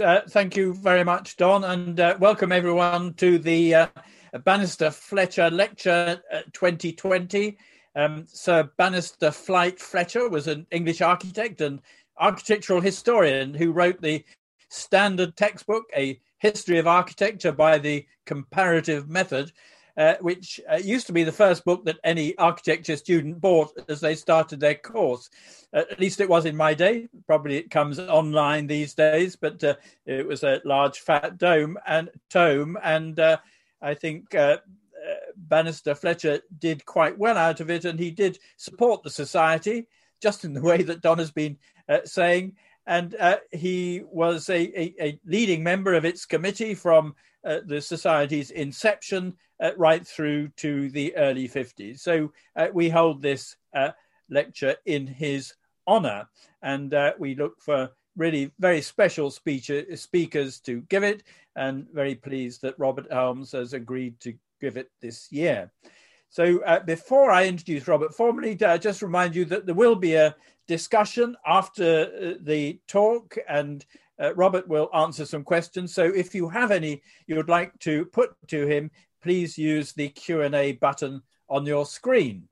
Uh, thank you very much, Don, and uh, welcome everyone to the uh, Banister Fletcher Lecture 2020. Uh, um, Sir Banister Flight Fletcher was an English architect and architectural historian who wrote the standard textbook, A History of Architecture by the Comparative Method, uh, which uh, used to be the first book that any architecture student bought as they started their course. Uh, at least it was in my day. Probably it comes online these days, but uh, it was a large fat dome and tome, and uh, I think. Uh, Banister Fletcher did quite well out of it, and he did support the society, just in the way that Don has been saying. And he was a, a, a leading member of its committee from uh, the society's inception uh, right through to the early 50s. So uh, we hold this uh, lecture in his honor, and uh, we look for really very special speecher, speakers to give it, and very pleased that Robert Elms has agreed to give it this year. So uh, before I introduce Robert formally, uh, just remind you that there will be a discussion after uh, the talk, and uh, Robert will answer some questions. So if you have any you would like to put to him, please use the Q&A button on your screen.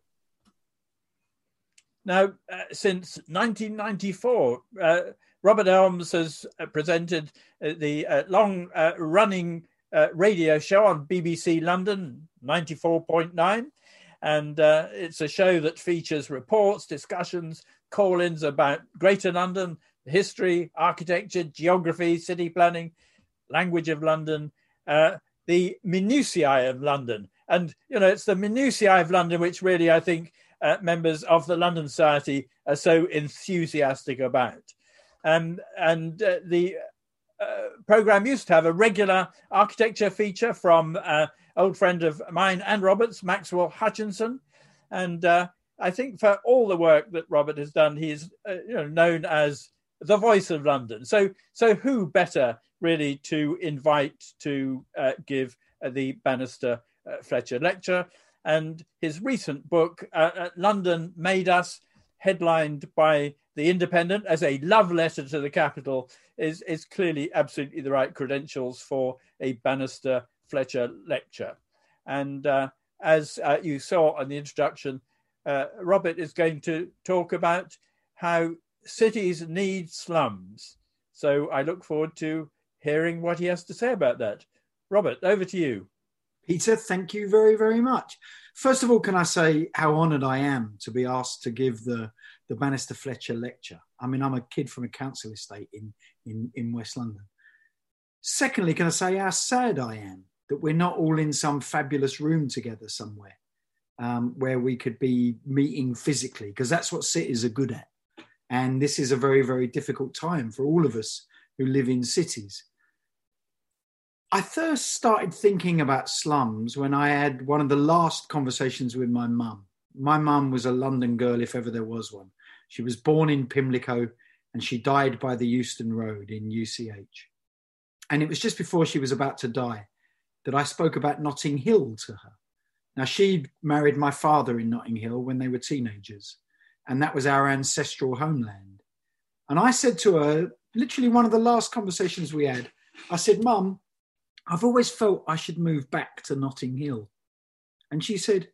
Now, uh, since 1994, uh, Robert Elms has uh, presented uh, the uh, long running radio show on BBC London 94.9. And it's a show that features reports, discussions, call ins about Greater London, history, architecture, geography, city planning, language of London, uh, the minutiae of London. And, you know, it's the minutiae of London which really, I think, uh, members of the London Society are so enthusiastic about. Um, and uh, the uh, program used to have a regular architecture feature from uh, old friend of mine and Robert's, Maxwell Hutchinson. And uh, I think for all the work that Robert has done, he's uh, you know, known as the voice of London. So, so who better really to invite to uh, give uh, the Banister uh, Fletcher lecture? And his recent book, uh, uh, London Made Us, headlined by The Independent as a love letter to the capital, is, is clearly absolutely the right credentials for a Banister Fletcher lecture. And as you saw in the introduction, Robert is going to talk about how cities need slums. So I look forward to hearing what he has to say about that. Robert, over to you. Peter, thank you very, very much. First of all, can I say how honoured I am to be asked to give the, the Banister Fletcher lecture? I mean, I'm a kid from a council estate in, in, in West London. Secondly, can I say how sad I am that we're not all in some fabulous room together somewhere um, where we could be meeting physically, because that's what cities are good at. And this is a very, very difficult time for all of us who live in cities. I first started thinking about slums when I had one of the last conversations with my mum. My mum was a London girl, if ever there was one. She was born in Pimlico and she died by the Euston Road in UCH. And it was just before she was about to die that I spoke about Notting Hill to her. Now, she'd married my father in Notting Hill when they were teenagers and that was our ancestral homeland. And I said to her, literally one of the last conversations we had, I said, Mum, I've always felt I should move back to Notting Hill. And she said,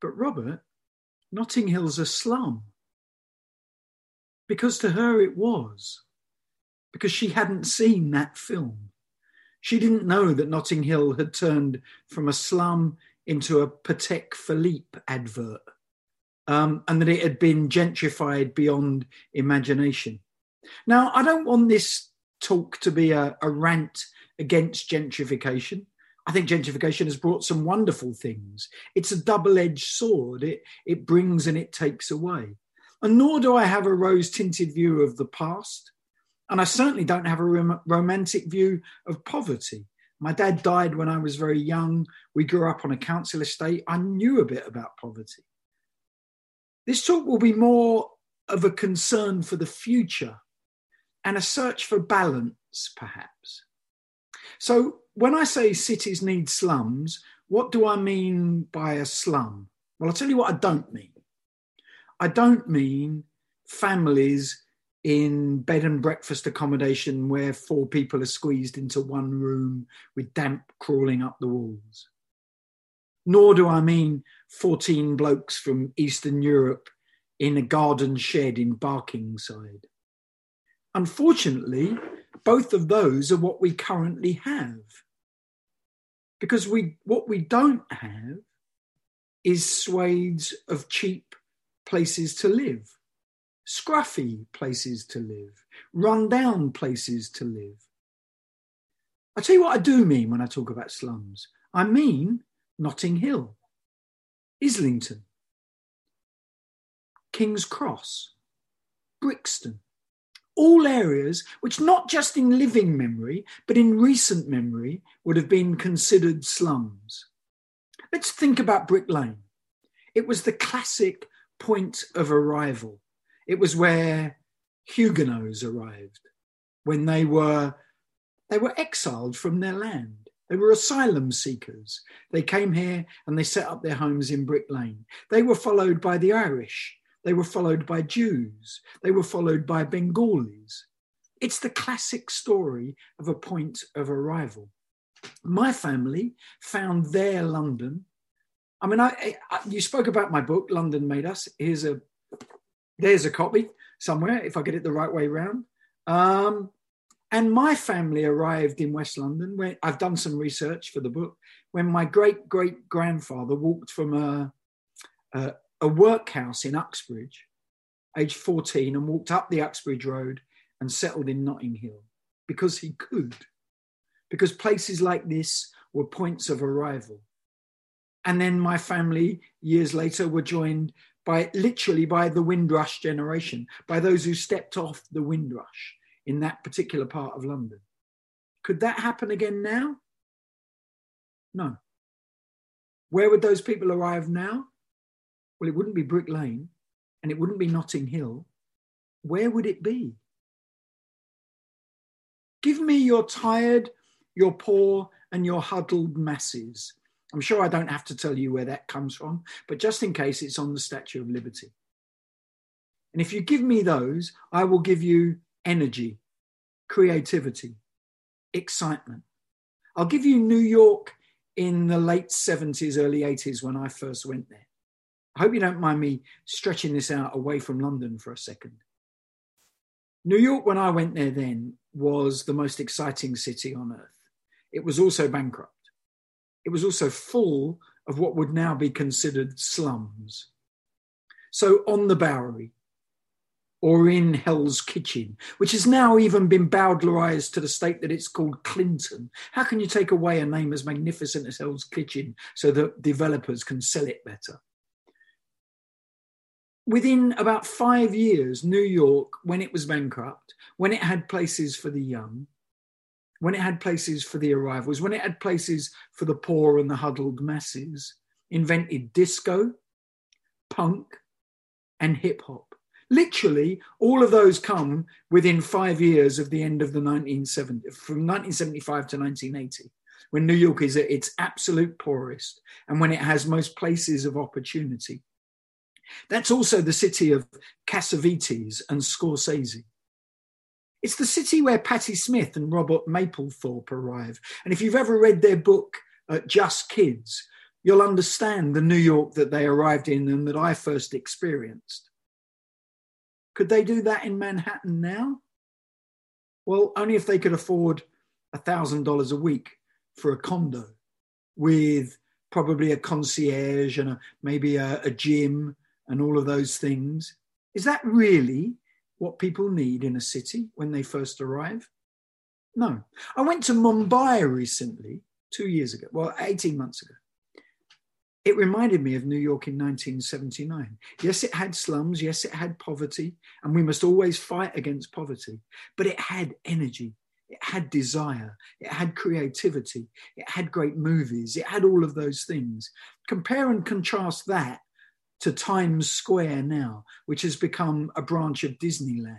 But Robert, Notting Hill's a slum. Because to her it was, because she hadn't seen that film. She didn't know that Notting Hill had turned from a slum into a Patek Philippe advert um, and that it had been gentrified beyond imagination. Now, I don't want this talk to be a, a rant against gentrification. I think gentrification has brought some wonderful things. It's a double edged sword, it, it brings and it takes away. And nor do I have a rose tinted view of the past. And I certainly don't have a rom- romantic view of poverty. My dad died when I was very young. We grew up on a council estate. I knew a bit about poverty. This talk will be more of a concern for the future and a search for balance, perhaps. So, when I say cities need slums, what do I mean by a slum? Well, I'll tell you what I don't mean. I don't mean families in bed and breakfast accommodation where four people are squeezed into one room with damp crawling up the walls. Nor do I mean 14 blokes from Eastern Europe in a garden shed in Barkingside. Unfortunately, both of those are what we currently have. Because we, what we don't have is swathes of cheap places to live, scruffy places to live, run-down places to live. I tell you what I do mean when I talk about slums. I mean Notting Hill, Islington, King's Cross, Brixton, all areas which, not just in living memory, but in recent memory, would have been considered slums. Let's think about Brick Lane. It was the classic point of arrival. It was where Huguenots arrived when they were they were exiled from their land. They were asylum seekers. They came here and they set up their homes in Brick Lane. They were followed by the Irish. They were followed by Jews. They were followed by Bengalis. It's the classic story of a point of arrival. My family found their London. I mean, I, I, you spoke about my book, London Made Us. Here's a, there's a copy somewhere if I get it the right way around. Um, and my family arrived in West London. Where I've done some research for the book. When my great great grandfather walked from a, a, a workhouse in Uxbridge, age 14, and walked up the Uxbridge Road and settled in Notting Hill because he could because places like this were points of arrival. And then my family, years later, were joined by literally by the Windrush generation, by those who stepped off the Windrush in that particular part of London. Could that happen again now? No. Where would those people arrive now? Well, it wouldn't be Brick Lane and it wouldn't be Notting Hill. Where would it be? Give me your tired, your poor and your huddled masses. I'm sure I don't have to tell you where that comes from, but just in case it's on the Statue of Liberty. And if you give me those, I will give you energy, creativity, excitement. I'll give you New York in the late 70s, early 80s when I first went there. I hope you don't mind me stretching this out away from London for a second. New York, when I went there then, was the most exciting city on earth. It was also bankrupt. It was also full of what would now be considered slums. So on the Bowery, or in Hell's Kitchen, which has now even been bowdlerized to the state that it's called Clinton. How can you take away a name as magnificent as Hell's Kitchen so that developers can sell it better? Within about five years, New York, when it was bankrupt, when it had places for the young, when it had places for the arrivals, when it had places for the poor and the huddled masses, invented disco, punk, and hip hop. Literally, all of those come within five years of the end of the 1970s, from 1975 to 1980, when New York is at its absolute poorest and when it has most places of opportunity. That's also the city of Cassavetes and Scorsese. It's the city where Patti Smith and Robert Mapplethorpe arrive. And if you've ever read their book, uh, Just Kids, you'll understand the New York that they arrived in and that I first experienced. Could they do that in Manhattan now? Well, only if they could afford $1,000 a week for a condo with probably a concierge and a, maybe a, a gym and all of those things. Is that really what people need in a city when they first arrive? No. I went to Mumbai recently, two years ago, well, 18 months ago. It reminded me of New York in 1979. Yes, it had slums. Yes, it had poverty. And we must always fight against poverty. But it had energy. It had desire. It had creativity. It had great movies. It had all of those things. Compare and contrast that to Times Square now, which has become a branch of Disneyland.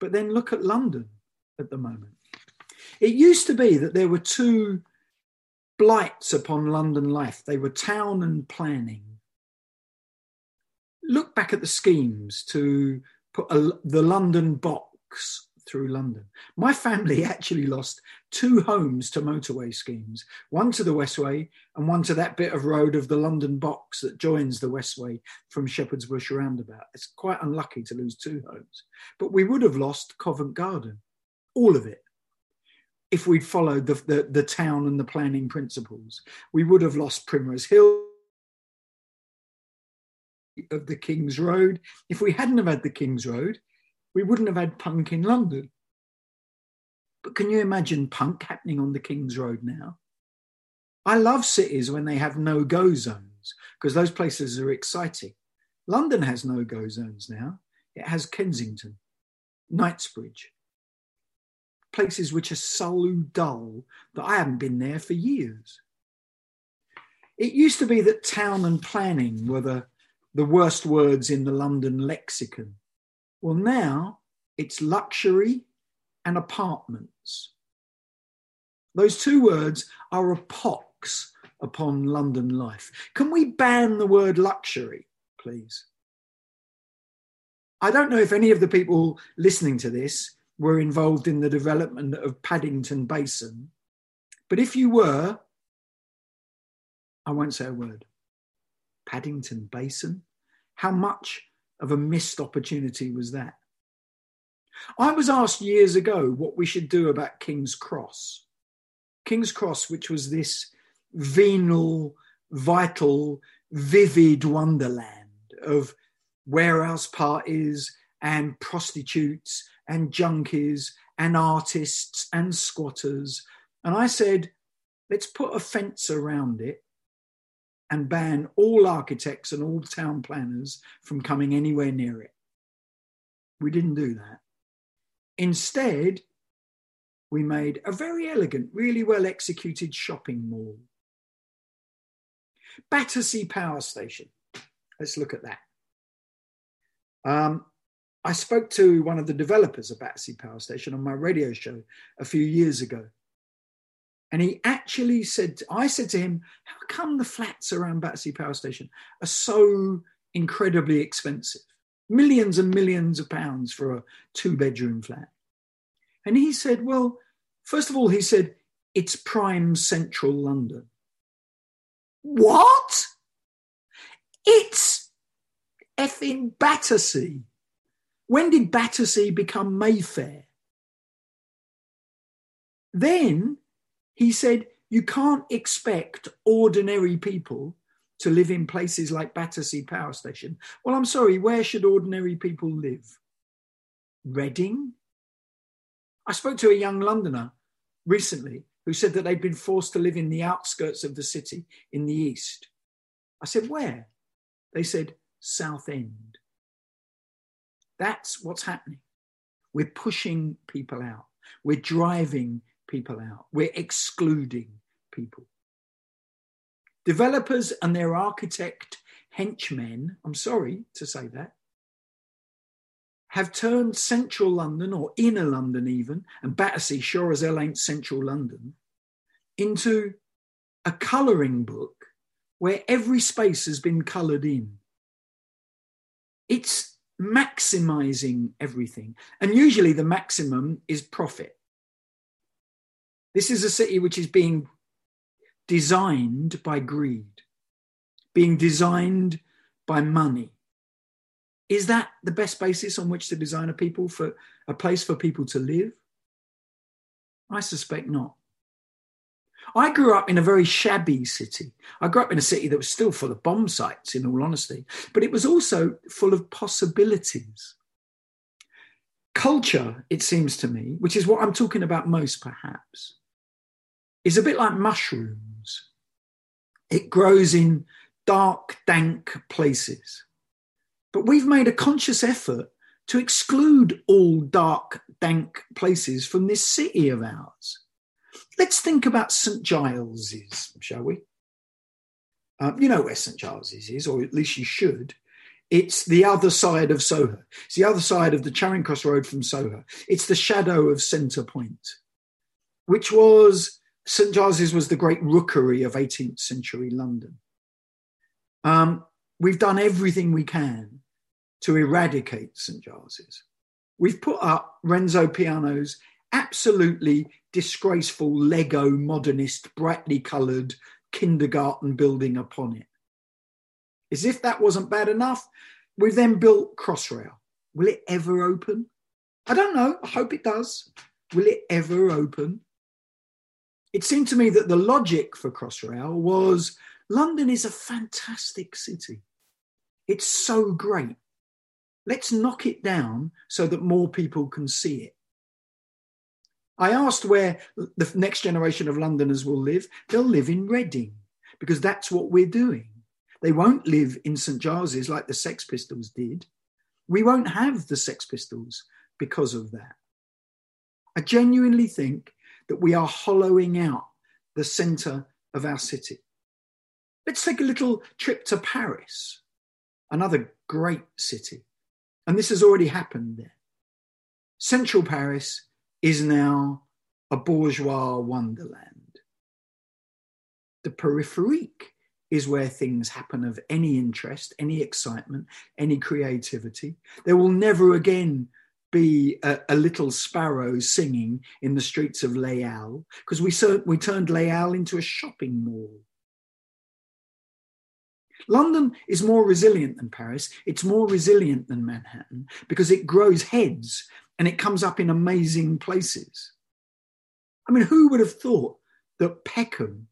But then look at London at the moment. It used to be that there were two blights upon London life they were town and planning. look back at the schemes to put a, the London box through London. My family actually lost two homes to motorway schemes, one to the Westway and one to that bit of road of the London box that joins the Westway from Shepherd's Bush roundabout. It's quite unlucky to lose two homes. But we would have lost Covent Garden, all of it. If we'd followed the, the, the town and the planning principles, we would have lost Primrose Hill, of the King's Road. If we hadn't have had the King's Road, we wouldn't have had punk in London. But can you imagine punk happening on the King's Road now? I love cities when they have no go zones because those places are exciting. London has no go zones now. It has Kensington, Knightsbridge, places which are so dull that I haven't been there for years. It used to be that town and planning were the, the worst words in the London lexicon. Well, now it's luxury and apartments. Those two words are a pox upon London life. Can we ban the word luxury, please? I don't know if any of the people listening to this were involved in the development of Paddington Basin, but if you were, I won't say a word. Paddington Basin? How much of a missed opportunity was that? I was asked years ago what we should do about King's Cross. King's Cross, which was this venal, vital, vivid wonderland of warehouse parties and prostitutes and junkies and artists and squatters. And I said, let's put a fence around it and ban all architects and all town planners from coming anywhere near it. We didn't do that. Instead, we made a very elegant, really well executed shopping mall. Battersea Power Station. Let's look at that. Um, I spoke to one of the developers of Battersea Power Station on my radio show a few years ago. And he actually said, I said to him, How come the flats around Battersea Power Station are so incredibly expensive? Millions and millions of pounds for a two bedroom flat. And he said, Well, first of all, he said, It's prime central London. What? It's effing Battersea. When did Battersea become Mayfair? Then he said, You can't expect ordinary people to live in places like Battersea Power Station. Well, I'm sorry, where should ordinary people live? Reading? I spoke to a young Londoner recently who said that they'd been forced to live in the outskirts of the city in the east. I said, Where? They said, Southend. That's what's happening. We're pushing people out, we're driving people out. We're excluding people. Developers and their architect henchmen, I'm sorry to say that, have turned central London or inner London even, and Battersea sure as hell ain't central London, into a colouring book where every space has been coloured in. It's maximizing everything. And usually the maximum is profit. This is a city which is being designed by greed, being designed by money. Is that the best basis on which to design a people for a place for people to live? I suspect not. I grew up in a very shabby city. I grew up in a city that was still full of bomb sites, in all honesty, but it was also full of possibilities. Culture, it seems to me, which is what I'm talking about most perhaps, is a bit like mushrooms. It grows in dark, dank places. But we've made a conscious effort to exclude all dark, dank places from this city of ours. Let's think about St. Giles's, shall we? Um, you know where St. Giles's is, or at least you should. It's the other side of Soho. It's the other side of the Charing Cross Road from Soho. It's the shadow of Centre Point, which was St Giles's was the great rookery of 18th century London. Um, we've done everything we can to eradicate St. Giles's. We've put up Renzo Piano's absolutely disgraceful Lego modernist, brightly coloured kindergarten building upon it. As if that wasn't bad enough, we've then built Crossrail. Will it ever open? I don't know. I hope it does. Will it ever open? It seemed to me that the logic for Crossrail was London is a fantastic city. It's so great. Let's knock it down so that more people can see it. I asked where the next generation of Londoners will live. They'll live in Reading because that's what we're doing. They won't live in St Giles's like the Sex Pistols did. We won't have the Sex Pistols because of that. I genuinely think that we are hollowing out the centre of our city. Let's take a little trip to Paris, another great city. And this has already happened there. Central Paris is now a bourgeois wonderland. The peripherique is where things happen of any interest, any excitement, any creativity. There will never again be a, a little sparrow singing in the streets of Halles because we, we turned Halles into a shopping mall. London is more resilient than Paris. It's more resilient than Manhattan because it grows heads and it comes up in amazing places. I mean, who would have thought that Peckham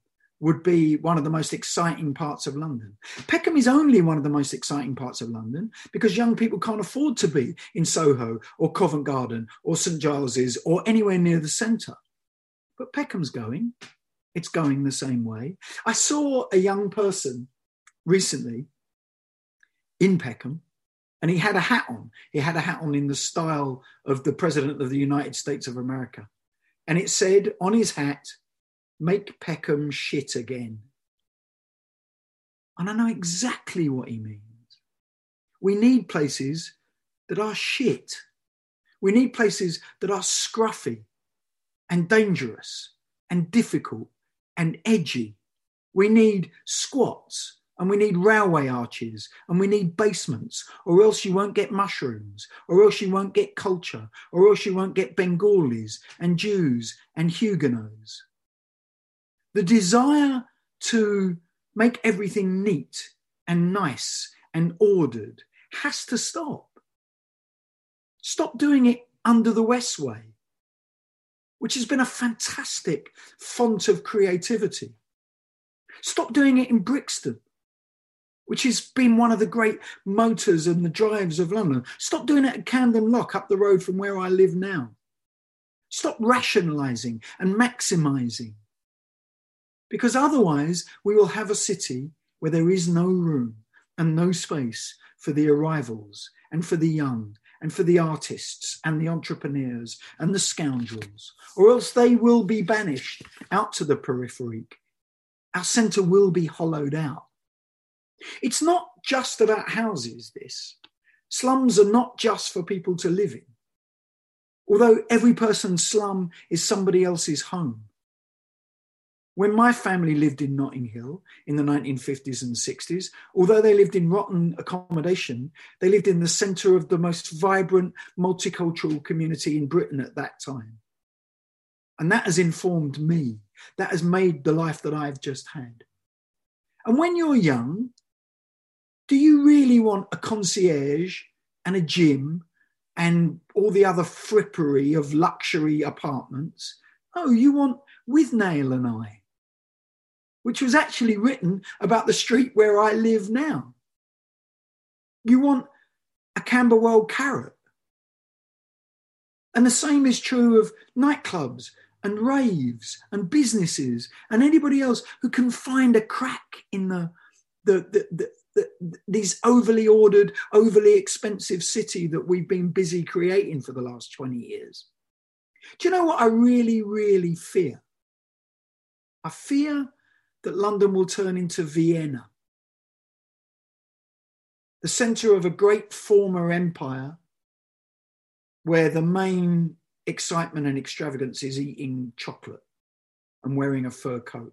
would be one of the most exciting parts of London? Peckham is only one of the most exciting parts of London because young people can't afford to be in Soho or Covent Garden or St Giles's or anywhere near the centre. But Peckham's going. It's going the same way. I saw a young person recently in Peckham and he had a hat on. He had a hat on in the style of the President of the United States of America. And it said on his hat, make Peckham shit again. And I know exactly what he means. We need places that are shit. We need places that are scruffy and dangerous and difficult and edgy. We need squats and we need railway arches and we need basements, or else you won't get mushrooms, or else you won't get culture, or else you won't get Bengalis and Jews and Huguenots. The desire to make everything neat and nice and ordered has to stop. Stop doing it under the Westway, which has been a fantastic font of creativity. Stop doing it in Brixton which has been one of the great motors and the drives of London. Stop doing it at Camden Lock up the road from where I live now. Stop rationalizing and maximizing. Because otherwise, we will have a city where there is no room and no space for the arrivals and for the young and for the artists and the entrepreneurs and the scoundrels, or else they will be banished out to the periphery. Our centre will be hollowed out. It's not just about houses, this. Slums are not just for people to live in. Although every person's slum is somebody else's home. When my family lived in Notting Hill in the 1950s and 60s, although they lived in rotten accommodation, they lived in the centre of the most vibrant multicultural community in Britain at that time. And that has informed me. That has made the life that I've just had. And when you're young, do you really want a concierge and a gym and all the other frippery of luxury apartments? Oh, you want Withnail and I, which was actually written about the street where I live now. You want a Camberwell carrot. And the same is true of nightclubs and raves and businesses and anybody else who can find a crack in the, the, the, the, this overly ordered, overly expensive city that we've been busy creating for the last 20 years. Do you know what I really, really fear? I fear that London will turn into Vienna, the centre of a great former empire where the main excitement and extravagance is eating chocolate and wearing a fur coat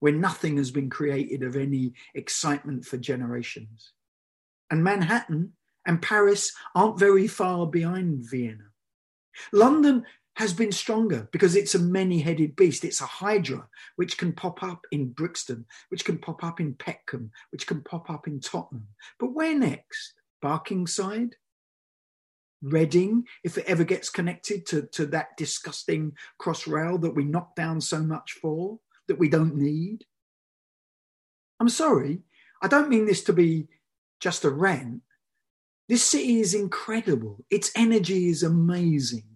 where nothing has been created of any excitement for generations. And Manhattan and Paris aren't very far behind Vienna. London has been stronger because it's a many headed beast. It's a hydra which can pop up in Brixton, which can pop up in Peckham, which can pop up in Tottenham. But where next? Barkingside? Reading, if it ever gets connected to, to that disgusting crossrail that we knock down so much for, that we don't need? I'm sorry, I don't mean this to be just a rant. This city is incredible. Its energy is amazing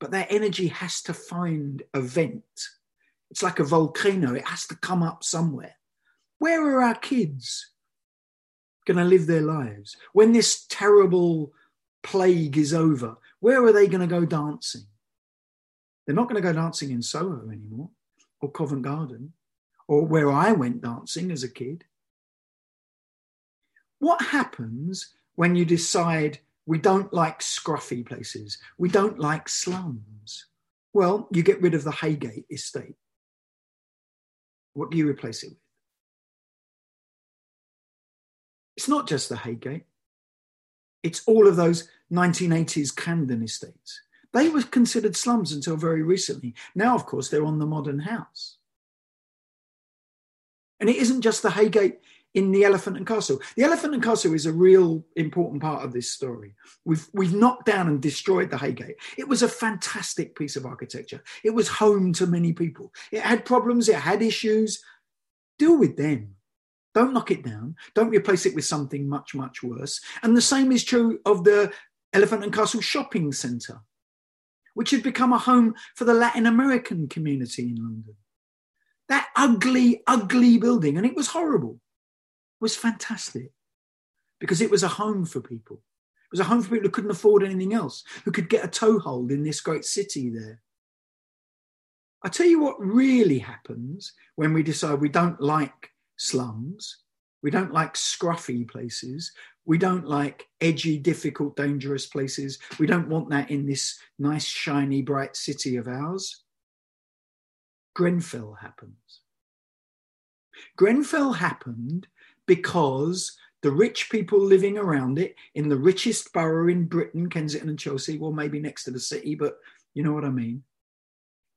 but that energy has to find a vent. It's like a volcano, it has to come up somewhere. Where are our kids going to live their lives? When this terrible plague is over, where are they going to go dancing? They're not going to go dancing in Soho anymore, or Covent Garden, or where I went dancing as a kid. What happens when you decide we don't like scruffy places. We don't like slums. Well, you get rid of the Heygate estate. What do you replace it with? It's not just the Heygate. It's all of those 1980s Camden estates. They were considered slums until very recently. Now, of course, they're on the modern house. And it isn't just the Heygate in the Elephant and Castle. The Elephant and Castle is a real important part of this story. We've we've knocked down and destroyed the Heygate. It was a fantastic piece of architecture. It was home to many people. It had problems. It had issues. Deal with them. Don't knock it down. Don't replace it with something much much worse. And the same is true of the Elephant and Castle shopping centre, which had become a home for the Latin American community in London. That ugly, ugly building, and it was horrible was fantastic because it was a home for people. It was a home for people who couldn't afford anything else, who could get a toehold in this great city there. I tell you what really happens when we decide we don't like slums, we don't like scruffy places, we don't like edgy, difficult, dangerous places. We don't want that in this nice, shiny, bright city of ours. Grenfell happens. Grenfell happened because the rich people living around it in the richest borough in Britain, Kensington and Chelsea, well, maybe next to the city, but you know what I mean,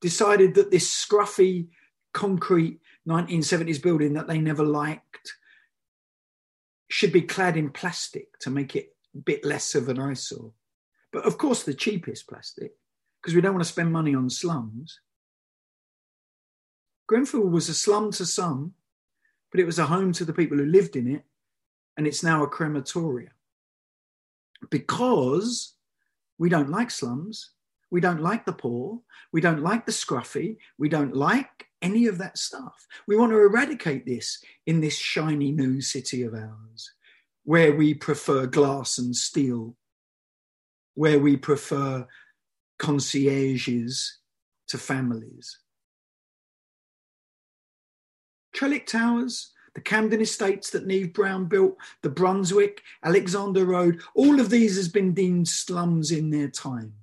decided that this scruffy concrete 1970s building that they never liked should be clad in plastic to make it a bit less of an eyesore. But of course, the cheapest plastic, because we don't want to spend money on slums. Grenfell was a slum to some, but it was a home to the people who lived in it, and it's now a crematorium. Because we don't like slums, we don't like the poor, we don't like the scruffy, we don't like any of that stuff. We want to eradicate this in this shiny new city of ours, where we prefer glass and steel, where we prefer concierges to families. Trellick Towers, the Camden Estates that Neave Brown built, the Brunswick, Alexandra Road, all of these has been deemed slums in their time.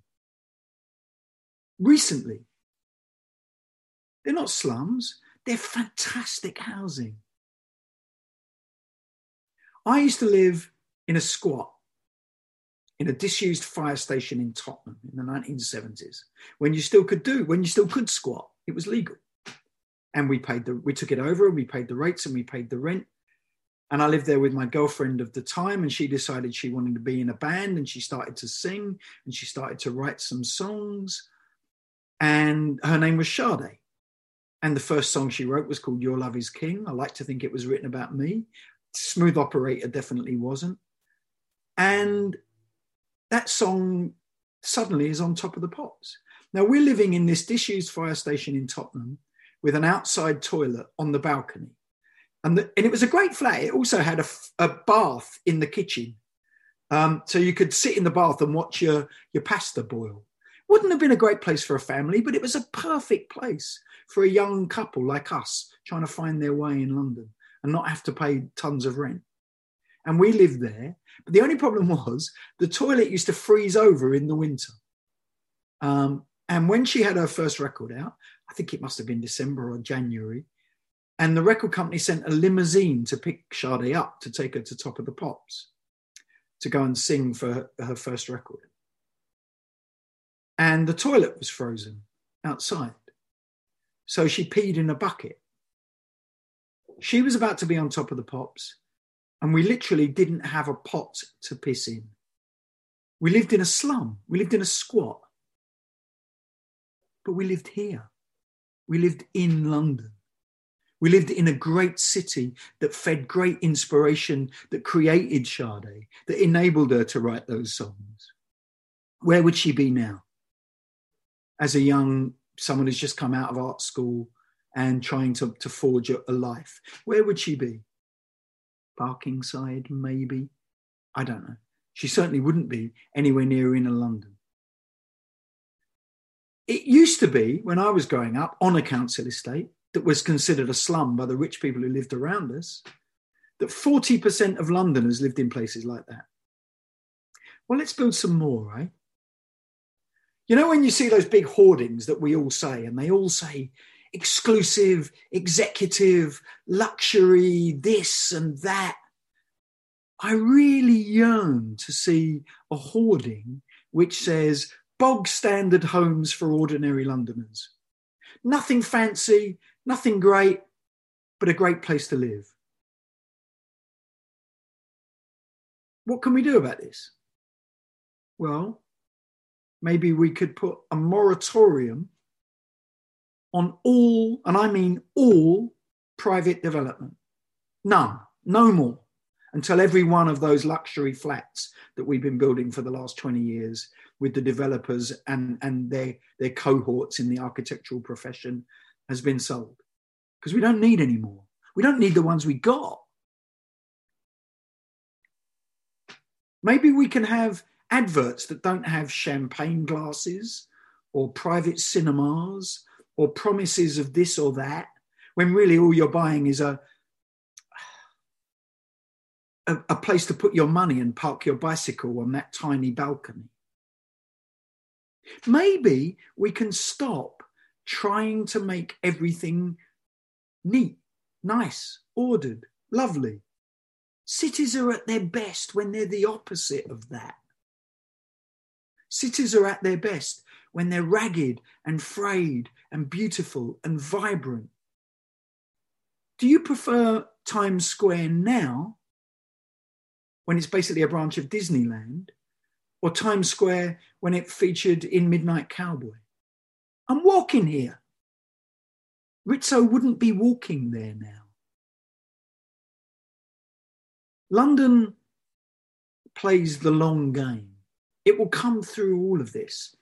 Recently, they're not slums, they're fantastic housing. I used to live in a squat in a disused fire station in Tottenham in the 1970s when you still could do, when you still could squat, it was legal and we paid the we took it over and we paid the rates and we paid the rent and i lived there with my girlfriend of the time and she decided she wanted to be in a band and she started to sing and she started to write some songs and her name was Sade. And the first song she wrote was called Your Love is King. I like to think it was written about me. Smooth Operator definitely wasn't. And that song suddenly is on top of the pops. Now we're living in this disused fire station in Tottenham with an outside toilet on the balcony. And, the, and it was a great flat. It also had a, a bath in the kitchen. Um, so you could sit in the bath and watch your, your pasta boil. Wouldn't have been a great place for a family, but it was a perfect place for a young couple like us trying to find their way in London and not have to pay tons of rent. And we lived there. But the only problem was the toilet used to freeze over in the winter. Um, and when she had her first record out, I think it must have been December or January. And the record company sent a limousine to pick Sade up to take her to Top of the Pops to go and sing for her, her first record. And the toilet was frozen outside. So she peed in a bucket. She was about to be on top of the pops, and we literally didn't have a pot to piss in. We lived in a slum, we lived in a squat, but we lived here. We lived in London. We lived in a great city that fed great inspiration, that created Sade, that enabled her to write those songs. Where would she be now? As a young someone who's just come out of art school and trying to, to forge a, life, where would she be? Barkingside, maybe? I don't know. She certainly wouldn't be anywhere near inner London. It used to be, when I was growing up, on a council estate, that was considered a slum by the rich people who lived around us, that 40% of Londoners lived in places like that. Well, let's build some more, right? You know, when you see those big hoardings that we all say, and they all say exclusive, executive, luxury, this and that. I really yearn to see a hoarding which says bog standard homes for ordinary Londoners. Nothing fancy, Nothing great, but a great place to live. What can we do about this? Well, maybe we could put a moratorium on all, and I mean all, private development. None, no more, until every one of those luxury flats that we've been building for the last 20 years with the developers and, and their, their cohorts in the architectural profession has been sold because we don't need any more. We don't need the ones we got. Maybe we can have adverts that don't have champagne glasses or private cinemas or promises of this or that, when really all you're buying is a, a, a place to put your money and park your bicycle on that tiny balcony. Maybe we can stop trying to make everything neat, nice, ordered, lovely. Cities are at their best when they're the opposite of that. Cities are at their best when they're ragged and frayed and beautiful and vibrant. Do you prefer Times Square now, when it's basically a branch of Disneyland, or Times Square when it featured in Midnight Cowboy? I'm walking here. Rizzo wouldn't be walking there now. London plays the long game. It will come through all of this.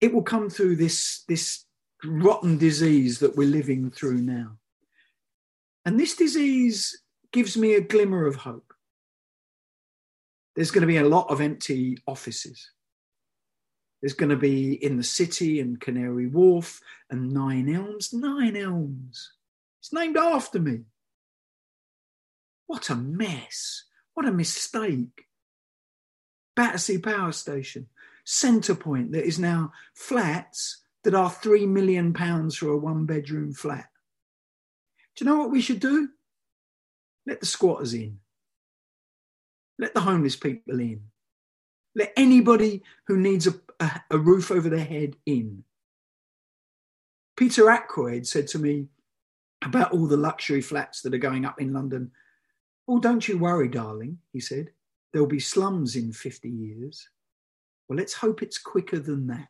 It will come through this, this rotten disease that we're living through now. And this disease gives me a glimmer of hope. There's going to be a lot of empty offices. There's going to be in the city and Canary Wharf and Nine Elms. Nine Elms. It's named after me. What a mess. What a mistake. Battersea Power Station, Centrepoint, that is now flats that are £3 million for a one bedroom flat. Do you know what we should do? Let the squatters in. Let the homeless people in. Let anybody who needs a, a, a roof over their head in. Peter Ackroyd said to me about all the luxury flats that are going up in London. Oh, don't you worry, darling, he said. There'll be slums in 50 years. Well, let's hope it's quicker than that.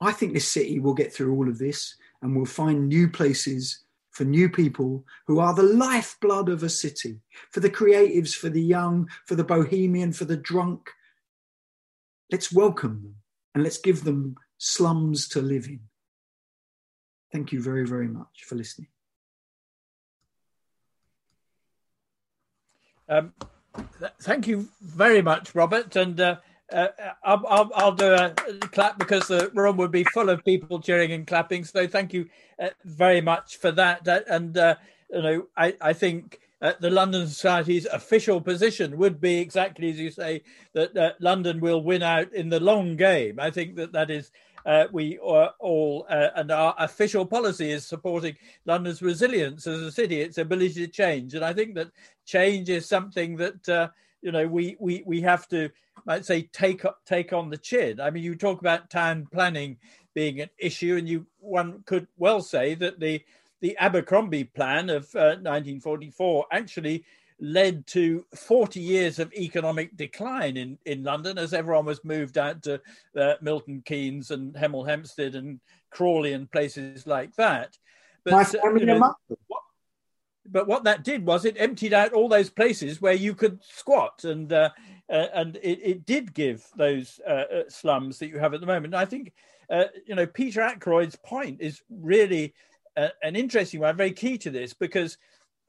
I think this city will get through all of this and we'll find new places for new people who are the lifeblood of a city, for the creatives, for the young, for the bohemian, for the drunk. Let's welcome them and let's give them slums to live in. Thank you very, very much for listening. Um, th- thank you very much, Robert. And uh, uh, I'll, I'll, I'll, do a clap because the room would be full of people cheering and clapping. So thank you uh, very much for that. and uh, you know, I, I think uh, the London Society's official position would be exactly as you say that uh, London will win out in the long game. I think that that is uh, we are all, uh, and our official policy is supporting London's resilience as a city, its ability to change. And I think that change is something that, uh, you know, we, we, we have to, might say, take, take on the chin. I mean, you talk about town planning being an issue, and you one could well say that the, the Abercrombie plan of 1944 uh, actually led to 40 years of economic decline in, in London as everyone was moved out to uh, Milton Keynes and Hemel Hempstead and Crawley and places like that. But, uh, you know, but what that did was it emptied out all those places where you could squat and uh, uh, and it, it did give those uh, uh, slums that you have at the moment. And I think you know Peter Ackroyd's point is really an interesting one, very key to this because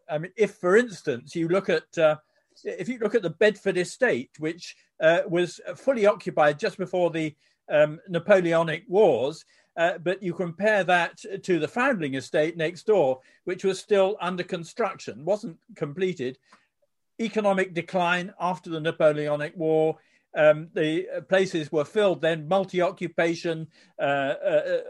I mean, if, for instance, you look at uh, if you look at the Bedford estate, which uh, was fully occupied just before the um, Napoleonic Wars, uh, but you compare that to the Foundling estate next door, which was still under construction, wasn't completed. Economic decline after the Napoleonic War. Um, the places were filled then, multi occupation, uh, uh,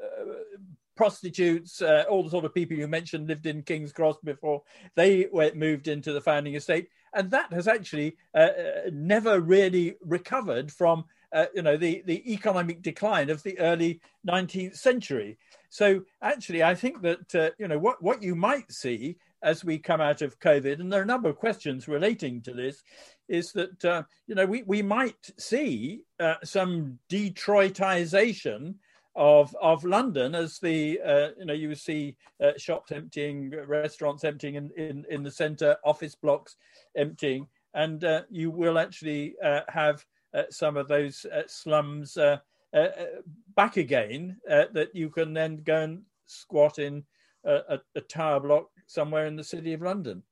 prostitutes, uh, all the sort of people you mentioned lived in King's Cross before they were moved into the Foundling estate, and that has actually uh, uh, never really recovered from uh, you know the the economic decline of the early 19th century. So actually, I think that uh, you know what what you might see as we come out of COVID, and there are a number of questions relating to this, is that uh, you know we we might see some Detroitization of of London as the uh, you know you see uh, shops emptying, restaurants emptying in in, in the centre, office blocks emptying, and uh, you will actually uh, have uh, some of those uh, slums uh, uh, uh, back again that you can then go and squat in a, a tower block somewhere in the city of London.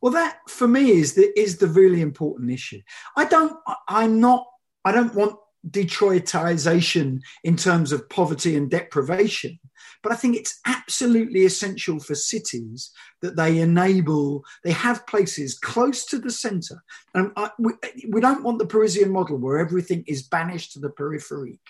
Well, that for me is the is the really important issue. I don't. I'm not. I don't want Detroitization in terms of poverty and deprivation. But I think it's absolutely essential for cities that they enable, they have places close to the center. And I, we, we don't want the Parisian model where everything is banished to the periphery.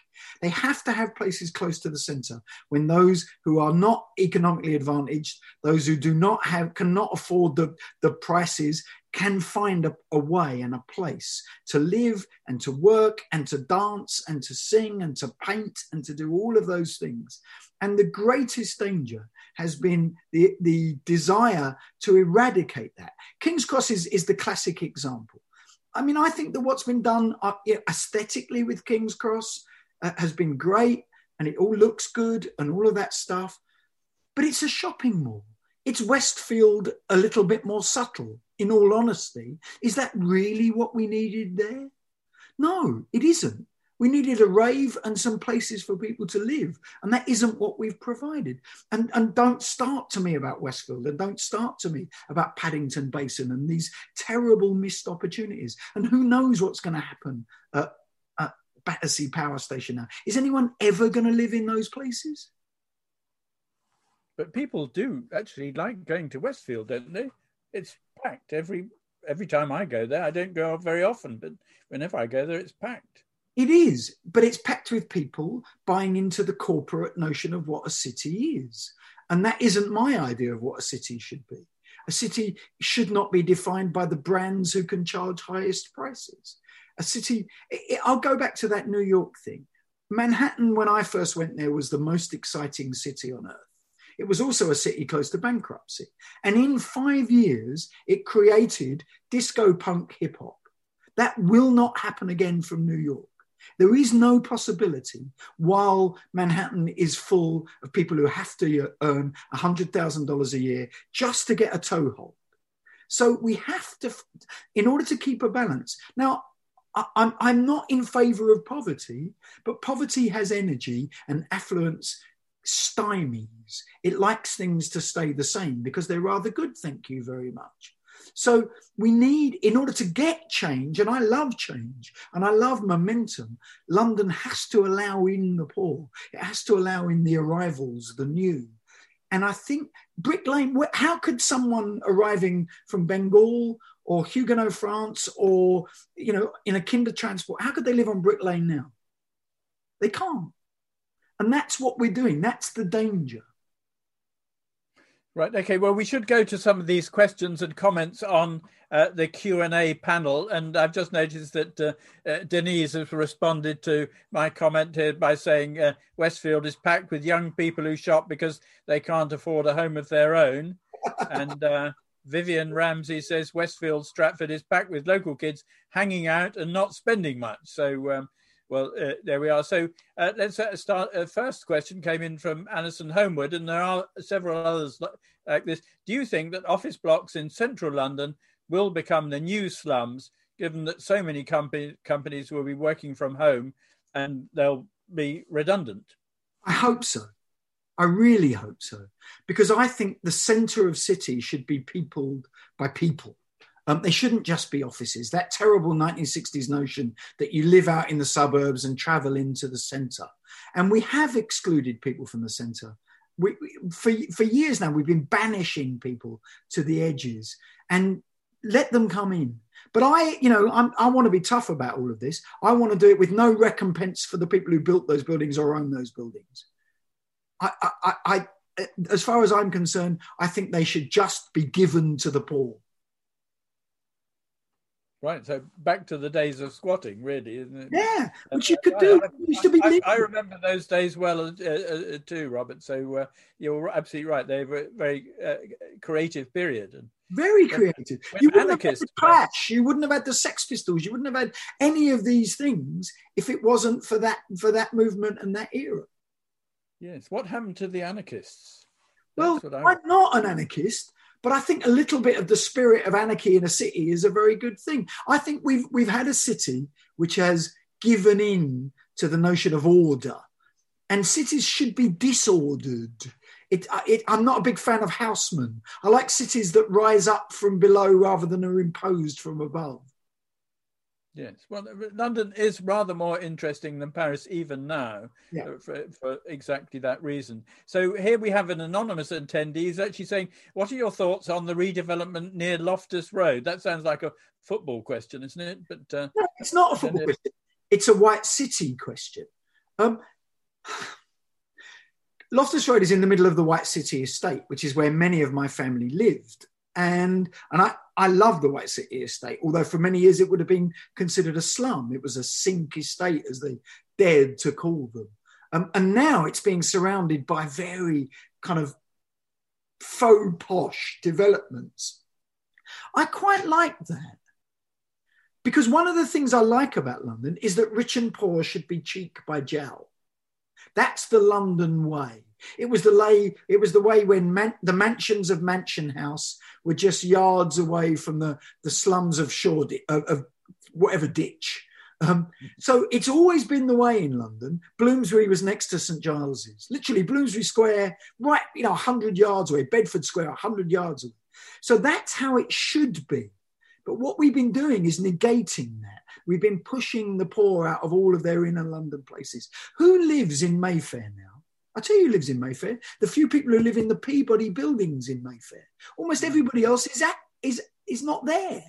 They have to have places close to the center when those who are not economically advantaged, those who do not have, cannot afford the, the prices, can find a, a, way and a place to live and to work and to dance and to sing and to paint and to do all of those things. And the greatest danger has been the, the desire to eradicate that. King's Cross is, is the classic example. I mean, I think that what's been done uh, aesthetically with King's Cross uh, has been great and it all looks good and all of that stuff. But it's a shopping mall. It's Westfield a little bit more subtle in all honesty, is that really what we needed there? No, it isn't. We needed a rave and some places for people to live. And that isn't what we've provided. And, and don't start to me about Westfield and don't start to me about Paddington Basin and these terrible missed opportunities. And who knows what's going to happen at, at Battersea Power Station now? Is anyone ever going to live in those places? But people do actually like going to Westfield, don't they? It's packed every every time I go there. I don't go very often, but whenever I go there, it's packed. It is, but it's packed with people buying into the corporate notion of what a city is. And that isn't my idea of what a city should be. A city should not be defined by the brands who can charge highest prices. A city, I'll go back to that New York thing. Manhattan, when I first went there, was the most exciting city on earth. It was also a city close to bankruptcy. And in five years, it created disco punk hip hop. That will not happen again from New York. There is no possibility while Manhattan is full of people who have to earn $100,000 a year just to get a toehold. So we have to, in order to keep a balance. Now, I'm, I'm not in favor of poverty, but poverty has energy and affluence stymies. It likes things to stay the same because they're rather good, thank you very much. So we need, in order to get change, and I love change and I love momentum, London has to allow in the poor. It has to allow in the arrivals, the new. And I think Brick Lane, how could someone arriving from Bengal or Huguenot, France, or, you know, in a kinder transport, how could they live on Brick Lane now? They can't. And that's what we're doing. That's the danger. Right. Okay. Well, we should go to some of these questions and comments on uh, the Q and A panel, and I've just noticed that uh, uh, Denise has responded to my comment here by saying uh, Westfield is packed with young people who shop because they can't afford a home of their own, and uh, Vivian Ramsey says Westfield Stratford is packed with local kids hanging out and not spending much. So. Um, well, uh, there we are. So uh, let's uh, start. Uh, first question came in from Alison Homewood, and there are several others like this. Do you think that office blocks in central London will become the new slums, given that so many company, companies will be working from home and they'll be redundant? I hope so. I really hope so, because I think the centre of cities should be peopled by people. Um, they shouldn't just be offices. That terrible 1960s notion that you live out in the suburbs and travel into the centre. And we have excluded people from the centre. We, for, for years now, we've been banishing people to the edges and let them come in. But I, you know, I'm, i want to be tough about all of this. I want to do it with no recompense for the people who built those buildings or own those buildings. I, I, I, as far as I'm concerned, I think they should just be given to the poor. Right, so back to the days of squatting, really, isn't it? Yeah, which you could do. I, I, I, remember those days well uh, uh, too, Robert. So uh, you're absolutely right. They were a very uh, creative period. And very creative. You wouldn't have had the Clash. You wouldn't have had the Sex Pistols. You wouldn't have had any of these things if it wasn't for that for that movement and that era. Yes. What happened to the anarchists? That's well, I'm not an anarchist. But I think a little bit of the spirit of anarchy in a city is a very good thing. I think we've we've had a city which has given in to the notion of order, and cities should be disordered. It, uh, it, I'm not a big fan of Haussmann. I like cities that rise up from below rather than are imposed from above. Yes, well, London is rather more interesting than Paris even now, yeah. Uh, for, for, exactly that reason. So here we have an anonymous attendee who's actually saying, "What are your thoughts on the redevelopment near Loftus Road?" That sounds like a football question, isn't it? But uh, no, it's not a football question. It's a White City question. Um, Loftus Road is in the middle of the White City estate, which is where many of my family lived and and I I love the White City estate, although for many years it would have been considered a slum. It was a sink estate, as they dared to call them, um, and now it's being surrounded by very kind of faux posh developments. I quite like that because one of the things I like about London is that rich and poor should be cheek by jowl. That's the London way. It was the way. It was the way when man, the mansions of Mansion House were just yards away from the the slums of Shoreditch, of, of whatever ditch. Um, so it's always been the way in London. Bloomsbury was next to St Giles's, literally Bloomsbury Square, right, you know, hundred yards away. Bedford Square, hundred yards away. So that's how it should be. But what we've been doing is negating that. We've been pushing the poor out of all of their inner London places. Who lives in Mayfair now? I tell you who lives in Mayfair. The few people who live in the Peabody buildings in Mayfair. Almost everybody else is at, is is not there.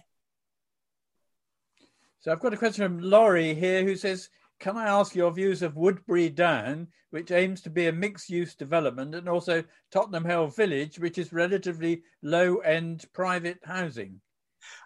So I've got a question from Laurie here who says, Can I ask your views of Woodberry Down, which aims to be a mixed use development, and also Tottenham Hale Village, which is relatively low end private housing?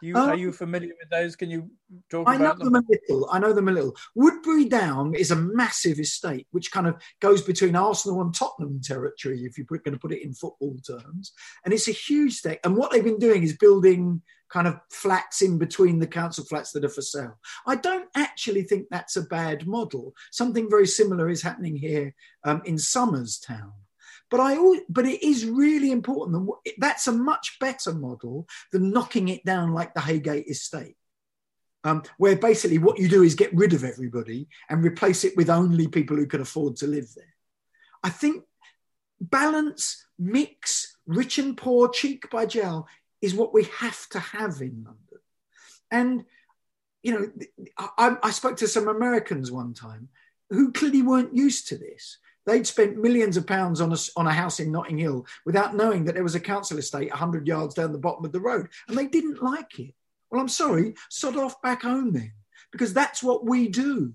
You, um, are you familiar with those? Can you talk I about know them? them? a little. I know them a little. Woodberry Down is a massive estate, which kind of goes between Arsenal and Tottenham territory, if you're going to put it in football terms. And it's a huge estate. And what they've been doing is building kind of flats in between the council flats that are for sale. I don't actually think that's a bad model. Something very similar is happening here um, in Somers Town. But I, but it is really important. That's a much better model than knocking it down like the Heygate estate, um, where basically what you do is get rid of everybody and replace it with only people who can afford to live there. I think balance, mix, rich and poor, cheek by jowl is what we have to have in London. And you know, I, I spoke to some Americans one time who clearly weren't used to this. They'd spent millions of pounds on a, on a house in Notting Hill without knowing that there was a council estate 100 yards down the bottom of the road. And they didn't like it. Well, I'm sorry, sod off back home then, because that's what we do.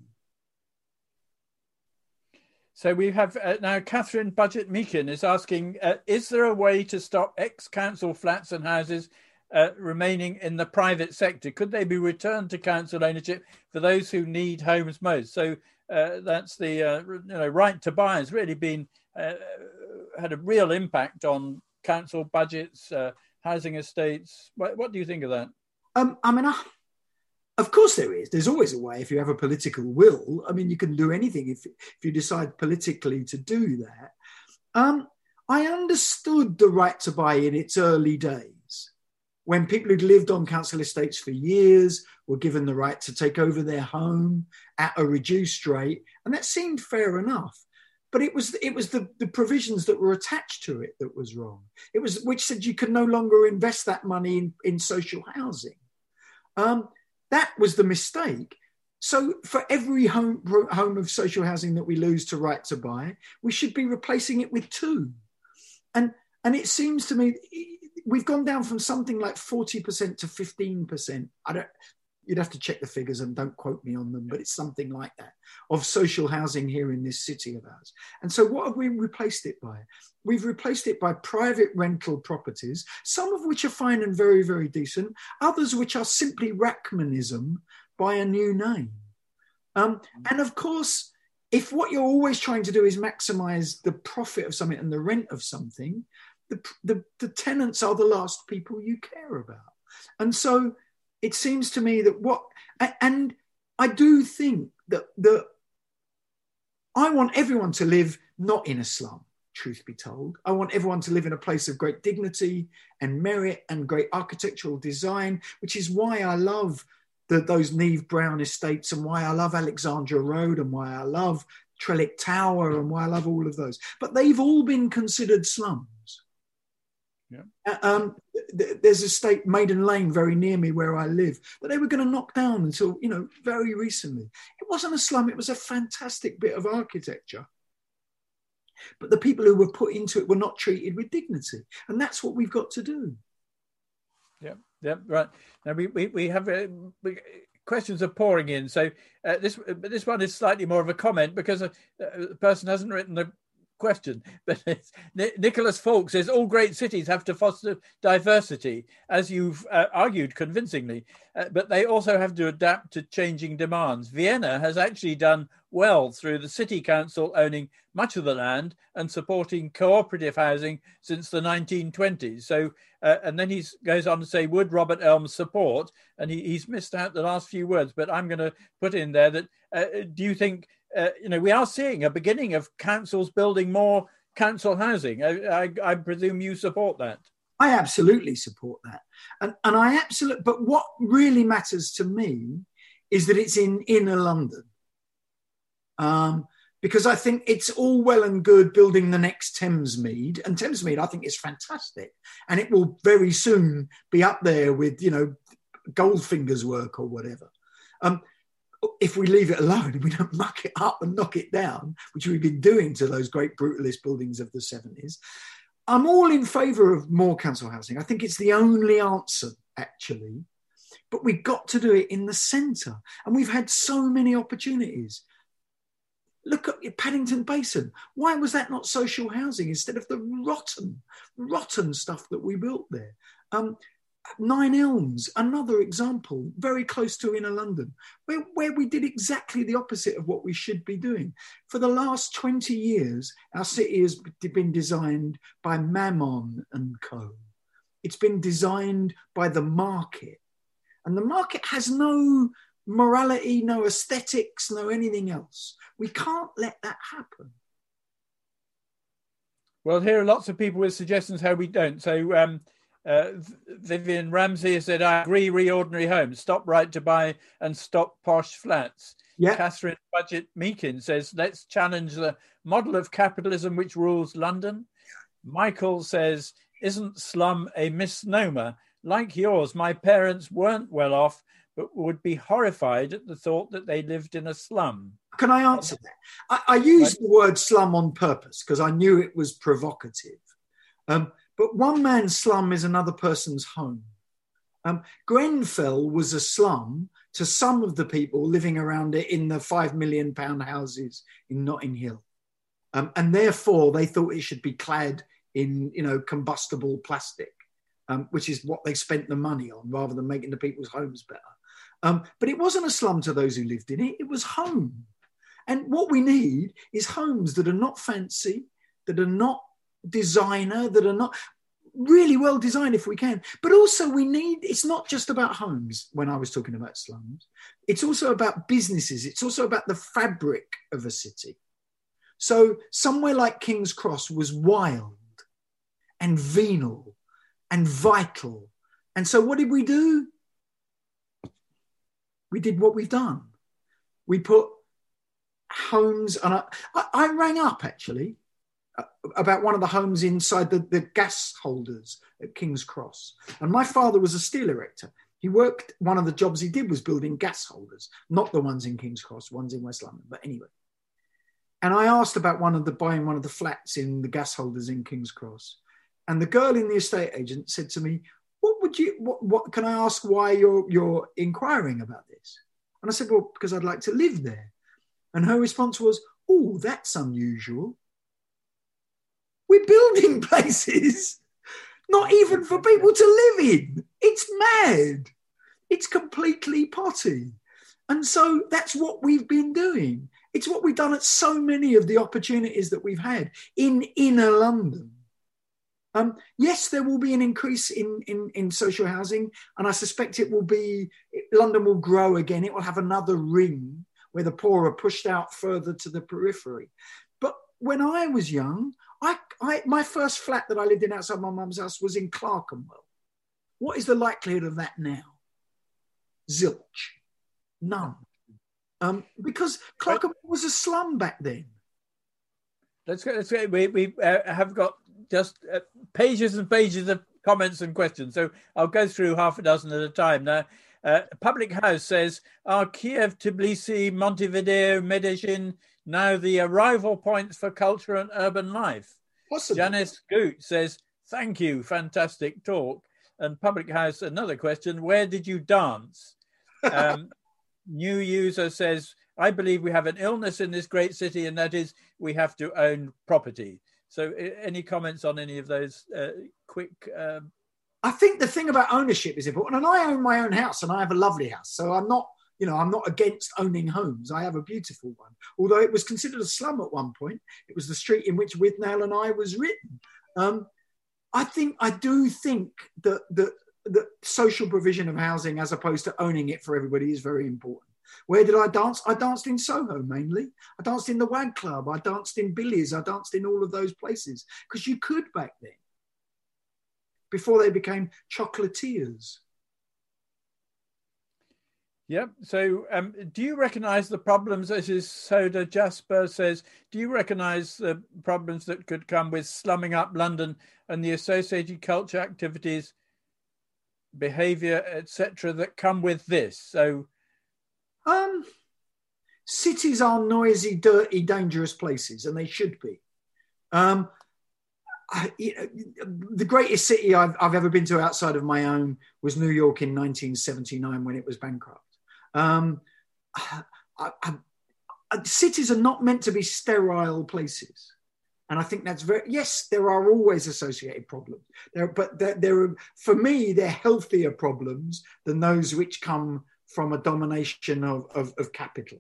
So we have uh, now Catherine Budgett Meakin is asking uh, Is there a way to stop ex council flats and houses uh, remaining in the private sector? Could they be returned to council ownership for those who need homes most? So uh, that's the uh, you know right to buy has really been uh, had a real impact on council budgets, housing estates. What, what, do you think of that? Um, I mean, I, of course there is. There's always a way if you have a political will. I mean, you can do anything if if you decide politically to do that. Um, I understood the right to buy in its early days when people who'd lived on council estates for years were given the right to take over their home at a reduced rate, and that seemed fair enough. But it was it was the, the provisions that were attached to it that was wrong. It was which said you could no longer invest that money in, in social housing. Um, that was the mistake. So for every home, home of social housing that we lose to right to buy, we should be replacing it with two. And and it seems to me we've gone down from something like 40% to 15%. I don't you'd have to check the figures and don't quote me on them, but it's something like that of social housing here in this city of ours. And so, what have we replaced it by? We've replaced it by private rental properties, some of which are fine and very, very decent, others which are simply Rachmanism by a new name. Um, and of course, if what you're always trying to do is maximize the profit of something and the rent of something, the, the, the tenants are the last people you care about. And so it seems to me that what, and I do think that, that I want everyone to live not in a slum truth be told. I want everyone to live in a place of great dignity and merit and great architectural design, which is why I love the, those Neave Brown estates and why I love Alexandra Road and why I love Trellick Tower and why I love all of those. But they've all been considered slums. Yeah. Uh, um, th- there's a state, Maiden Lane, very near me where I live, that they were going to knock down until, you know, very recently. It wasn't a slum, it was a fantastic bit of architecture. But the people who were put into it were not treated with dignity. And that's what we've got to do. Yeah, yeah, right. Now we, we, we have uh, we, questions are pouring in. So uh, this this one is slightly more of a comment because a, a person hasn't written the question, but Nicholas Falk says all great cities have to foster diversity, as you've uh, argued convincingly, uh, but they also have to adapt to changing demands. Vienna has actually done well through the city council owning much of the land and supporting cooperative housing since the 1920s. So, uh, and then he goes on to say, would Robert Elms support? And he, he's missed out the last few words, but I'm going to put in there that uh, do you think uh, you know, we are seeing a beginning of councils building more council housing. I, I, I presume you support that. I absolutely support that, and and I absolutely. But what really matters to me is that it's in inner London, um, because I think it's all well and good building the next Thamesmead, and Thamesmead I think is fantastic, and it will very soon be up there with you know Goldfinger's work or whatever. Um, if we leave it alone and we don't muck it up and knock it down, which we've been doing to those great brutalist buildings of the 70s, I'm all in favour of more council housing. I think it's the only answer, actually. But we've got to do it in the centre. And we've had so many opportunities. Look at Paddington Basin. Why was that not social housing instead of the rotten, rotten stuff that we built there? Um, Nine Elms, another example, very close to inner London, where, where we did exactly the opposite of what we should be doing. For the last 20 years, our city has been designed by Mammon and Co. It's been designed by the market. And the market has no morality, no aesthetics, no anything else. We can't let that happen. Well, here are lots of people with suggestions how we don't. So, um, uh, Vivian Ramsey said, I agree, re ordinary homes, stop right to buy and stop posh flats. Yeah. Catherine Budgett Meakin says, let's challenge the model of capitalism which rules London. Michael says, isn't slum a misnomer? Like yours, my parents weren't well off, but would be horrified at the thought that they lived in a slum. Can I answer that? I, I used the word slum on purpose because I knew it was provocative. Um, but one man's slum is another person's home. Um, Grenfell was a slum to some of the people living around it in the five million pound houses in Notting Hill. um, and therefore they thought it should be clad in you know combustible plastic, um, which is what they spent the money on rather than making the people's homes better. Um, but it wasn't a slum to those who lived in it; it was home. And what we need is homes that are not fancy, that are not designer, that are not really well designed if we can. But also, we need, it's not just about homes when I was talking about slums, it's also about businesses, it's also about the fabric of a city. So, somewhere like King's Cross was wild and venal and vital. And so, what did we do? We did what we've done. We put homes, and I, I, I rang up actually about one of the homes inside the, the gas holders at King's Cross. And my father was a steel erector. He worked, one of the jobs he did was building gas holders, not the ones in King's Cross, ones in West London. But anyway. And I asked about one of the buying one of the flats in the gas holders in King's Cross. And the girl in the estate agent said to me, What would you what, what can I ask why you're you're inquiring about this? And I said, Well, because I'd like to live there. And her response was, Oh, that's unusual. We're building places, not even for people to live in. It's mad. It's completely potty. And so that's what we've been doing. It's what we've done at so many of the opportunities that we've had in inner London. Um, yes, there will be an increase in, in, in social housing, and I suspect it will be, London will grow again. It will have another ring where the poor are pushed out further to the periphery. But when I was young, I, I, my first flat that I lived in outside my mum's house was in Clerkenwell. What is the likelihood of that now? Zilch. None. Um, because Clerkenwell was a slum back then. Let's go. Let's go. We, we uh, have got just uh, pages and pages of comments and questions. So I'll go through half a dozen at a time. Now, uh, Public House says, are Kiev, Tbilisi, Montevideo, Medellin, now the arrival points for culture and urban life. Janice Goot says, Thank you, fantastic talk. And Public House, another question Where did you dance? Um, new user says, I believe we have an illness in this great city, and that is we have to own property. So, any comments on any of those uh, quick? Um... I think the thing about ownership is important, and I own my own house, and I have a lovely house, so I'm not you know, I'm not against owning homes. I have a beautiful one. Although it was considered a slum at one point, it was the street in which Withnail and I was written. Um, I think I do think that the, the social provision of housing, as opposed to owning it for everybody, is very important. Where did I dance? I danced in Soho mainly. I danced in the Wag Club. I danced in Billy's. I danced in all of those places because you could back then, before they became chocolatiers. Yep. So, um, do you recognise the problems, as is Soda Jasper says, do you recognise the problems that could come with slumming up London and the associated culture activities, behaviour, etc., that come with this? So, um, cities are noisy, dirty, dangerous places, and they should be. Um, I, the greatest city I've, I've ever been to outside of my own was New York in 1979 when it was bankrupt. Um, I, I, cities are not meant to be sterile places. And I think that's very, yes, there are always associated problems. There, but there, there are, for me, they're healthier problems than those which come from a domination of, of, of capital.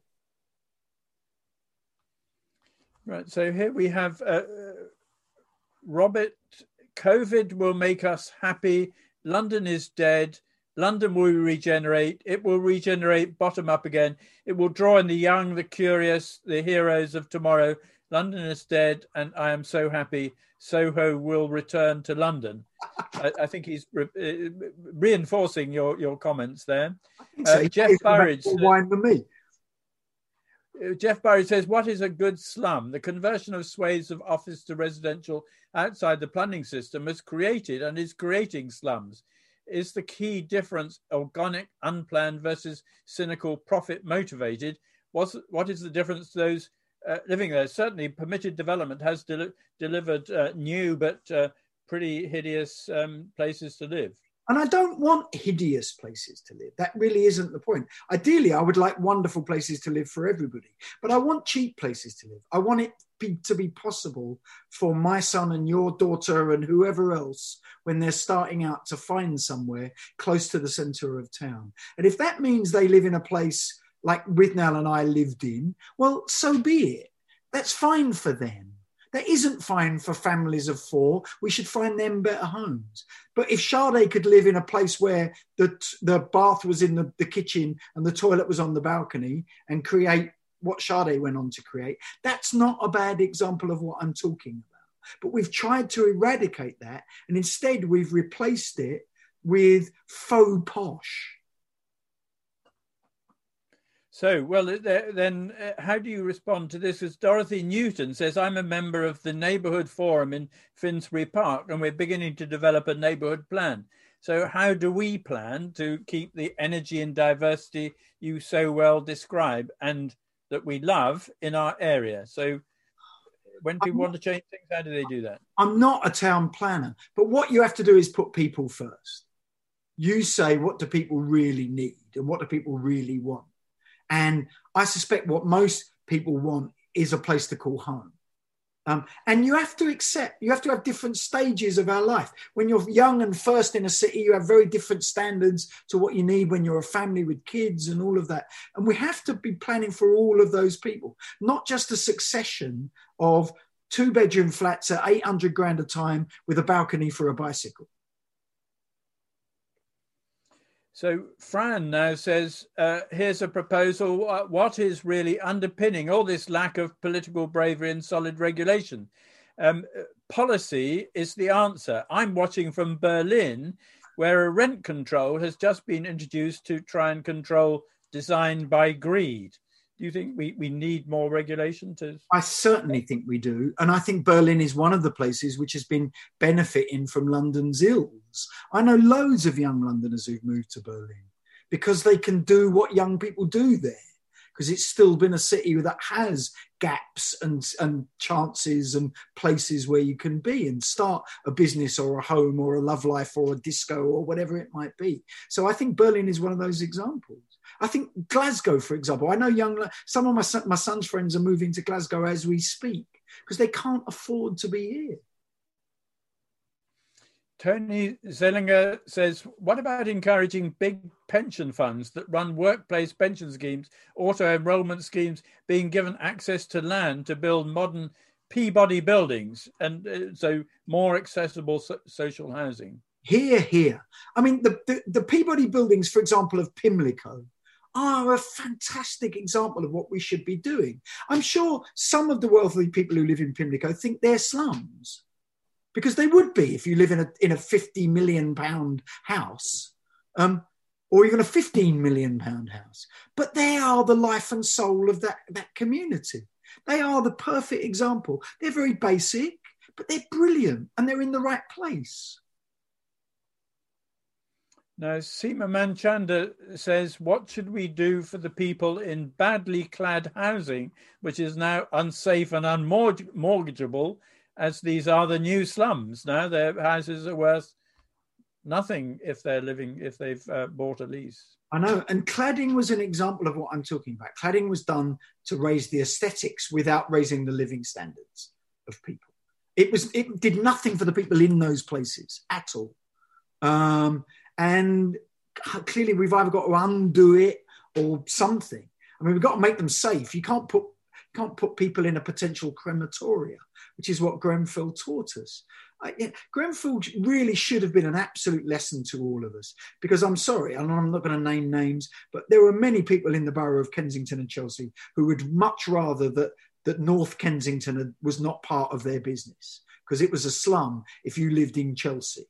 Right. So here we have uh, Robert COVID will make us happy. London is dead. London will regenerate. It will regenerate bottom up again. It will draw in the young, the curious, the heroes of tomorrow. London is dead, and I am so happy. Soho will return to London. I, I, think he's re- uh, reinforcing your, your comments there. Uh, Jeff Burridge. Wine for me. Uh, Jeff Burridge says, What is a good slum? The conversion of swathes of office to residential outside the planning system has created and is creating slums is the key difference organic, unplanned versus cynical, profit motivated? What's, what is the difference to those uh, living there? Certainly, permitted development has del- delivered uh, new but uh, pretty hideous um, places to live. And I don't want hideous places to live. That really isn't the point. Ideally, I would like wonderful places to live for everybody, but I want cheap places to live. I want it be to be possible for my son and your daughter and whoever else when they're starting out to find somewhere close to the center of town. And if that means they live in a place like Withnail and I lived in, well, so be it. That's fine for them. That isn't fine for families of four. We should find them better homes. But if Sade could live in a place where the, the bath was in the, the kitchen and the toilet was on the balcony and create what Sade went on to create, that's not a bad example of what I'm talking about. But we've tried to eradicate that, and instead we've replaced it with faux posh. So, well, then uh, how do you respond to this? As Dorothy Newton says, I'm a member of the neighbourhood forum in Finsbury Park, and we're beginning to develop a neighbourhood plan. So, how do we plan to keep the energy and diversity you so well describe and that we love in our area? So, when people want to change things, how do they do that? I'm not a town planner, but what you have to do is put people first. You say, what do people really need and what do people really want? And I suspect what most people want is a place to call home. Um, and you have to accept, you have to have different stages of our life. When you're young and first in a city, you have very different standards to what you need when you're a family with kids and all of that. And we have to be planning for all of those people, not just a succession of two bedroom flats at 800 grand a time with a balcony for a bicycle. So Fran now says, uh, here's a proposal. What is really underpinning all this lack of political bravery and solid regulation? Um, policy is the answer. I'm watching from Berlin, where a rent control has just been introduced to try and control design by greed. Do you think we, we need more regulation to? I certainly think we do. And I think Berlin is one of the places which has been benefiting from London's ills. I know loads of young Londoners who've moved to Berlin because they can do what young people do there. Because it's still been a city that has gaps and, and chances and places where you can be and start a business or a home or a love life or a disco or whatever it might be. So I think Berlin is one of those examples. I think Glasgow, for example, I know young some of my son, my son's friends are moving to Glasgow as we speak because they can't afford to be here. Tony Zellinger says, what about encouraging big pension funds that run workplace pension schemes, auto enrollment schemes, being given access to land to build modern Peabody buildings and uh, so more accessible so- social housing? Here, here. I mean, the, the, the Peabody buildings, for example, of Pimlico, are a fantastic example of what we should be doing. I'm sure some of the wealthy people who live in Pimlico think they're slums because they would be if you live in a, in a 50 million pound house um, or even a 15 million pound house. But they are the life and soul of that, that community. They are the perfect example. They're very basic, but they're brilliant and they're in the right place. Now, Seema Manchanda says, What should we do for the people in badly clad housing, which is now unsafe and unmortgageable, as these are the new slums? Now, their houses are worth nothing if they're living, if they've uh, bought a lease. I know. And cladding was an example of what I'm talking about. Cladding was done to raise the aesthetics without raising the living standards of people. It was it did nothing for the people in those places at all. Um, and clearly, we've either got to undo it or something. I mean, we've got to make them safe. You can't put can't put people in a potential crematoria, which is what Grenfell taught us. I, yeah, Grenfell really should have been an absolute lesson to all of us because I'm sorry, and I'm not going to name names, but there were many people in the borough of Kensington and Chelsea who would much rather that that North Kensington was not part of their business because it was a slum if you lived in Chelsea.